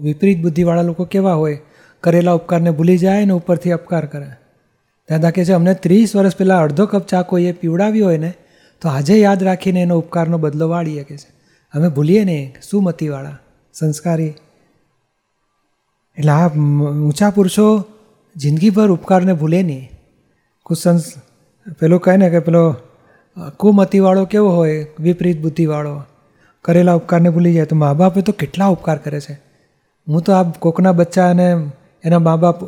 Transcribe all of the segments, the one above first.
વિપરીત બુદ્ધિવાળા લોકો કેવા હોય? કરેલા ઉપકારને ભૂલી જાય ને ઉપરથી અપકાર કરે. દાદા કહે છે, અમને ત્રીસ વર્ષ પહેલાં અડધો કપ ચા કોઈએ પીવડાવી હોય ને, તો આજે યાદ રાખીને એનો ઉપકારનો બદલો વાળીએ કે છે. અમે ભૂલીએ નહીં સુમતીવાળા સંસ્કારી. એટલે આ ઊંચા પુરુષો જિંદગીભર ઉપકારને ભૂલે નહીં. કુસંસ, પેલું કહે ને કે પેલો કુમતિવાળો કેવો હોય? વિપરીત બુદ્ધિવાળો. કરેલા ઉપકારને ભૂલી જાય તો મા બાપે તો કેટલા ઉપકાર કરે છે? હું તો આ કોકના બચ્ચા અને એના મા બાપ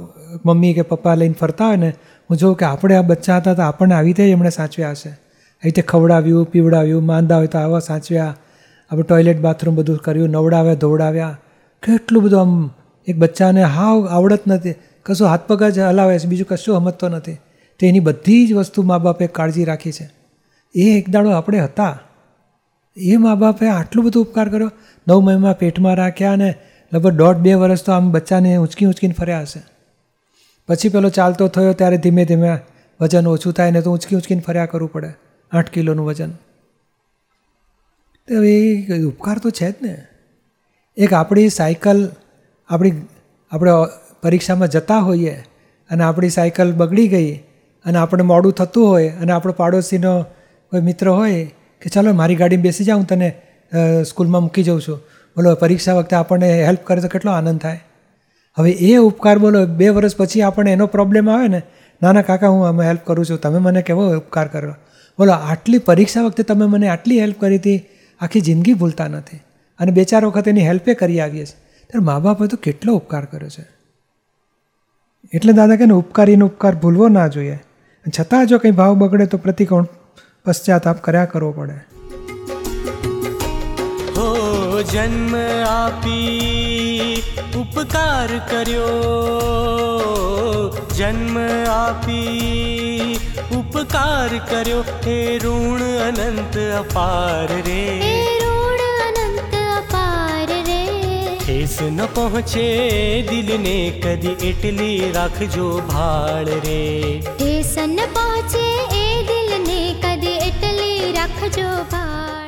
મમ્મી કે પપ્પા લઈને ફરતા હોય ને, હું જોઉં કે આપણે આ બચ્ચા હતા તો આપણને આવી રીતે એમણે સાચવ્યા હશે. આવી રીતે ખવડાવ્યું, પીવડાવ્યું, માંદા હોય તો આવા સાચવ્યા. આપણે ટોયલેટ બાથરૂમ બધું કર્યું, નવડાવ્યા, ધોવડાવ્યા. કેટલું બધું આમ એક બચ્ચાને હાવ આવડત નથી. કશું હાથ પગ જ હલાવે છે, બીજું કશું સમજતો નથી. તો એની બધી જ વસ્તુ મા બાપે કાળજી રાખી છે. એ એક દાડો આપણે હતા. એ મા બાપે આટલું બધું ઉપકાર કર્યો. નવ મહિમા પેટમાં રાખ્યા અને લગભગ દોઢ બે વર્ષ તો આમ બચ્ચાને ઊંચકી ઊંચકીને ફર્યા હશે. પછી પેલો ચાલતો થયો ત્યારે ધીમે ધીમે વજન ઓછું થાય ને તો ઊંચકી ઊંચકીને ફર્યા કરવું પડે, આઠ કિલોનું વજન. તો એ ઉપકાર તો છે જ ને. એક આપણી સાયકલ આપણી, આપણે પરીક્ષામાં જતા હોઈએ અને આપણી સાયકલ બગડી ગઈ અને આપણે મોડું થતું હોય અને આપણો પાડોશીનો કોઈ મિત્ર હોય કે ચાલો મારી ગાડીમાં બેસી જાઉં તને સ્કૂલમાં મૂકી જાઉં છું. બોલો, પરીક્ષા વખતે આપણને હેલ્પ કરે તો કેટલો આનંદ થાય. હવે એ ઉપકાર બોલો, બે વર્ષ પછી આપણને એનો પ્રોબ્લેમ આવે ને, નાના કાકા, હું આમાં હેલ્પ કરું છું, તમે મને કેવો ઉપકાર કરો બોલો, આટલી પરીક્ષા વખતે તમે મને આટલી હેલ્પ કરી હતી, આખી જિંદગી ભૂલતા નથી. અને બે ચાર વખત એની હેલ્પે કરી આવીએ છીએ. ત્યારે મા બાપે તો કેટલો ઉપકાર કર્યો છે. એટલે દાદા કે ઉપકારીનો ઉપકાર ભૂલવો ના જોઈએ. છતાં જો કંઈ ભાવ બગડે તો પ્રતિકોણ પશ્ચાતાપ કર્યા કરવો પડે. જન્મ આપી ઉપકાર કર્યો જન્મ આપી ઉપકાર કર્યો હે ઋણ અનંત અપાર રે એ ઋણ અનંત અપાર રે ઠેસ ન પહોંચે દિલને કદી એટલી રાખજો ભાળ રે ઠેસ ન પહોંચે એ દિલને કદી એટલી રાખજો ભાર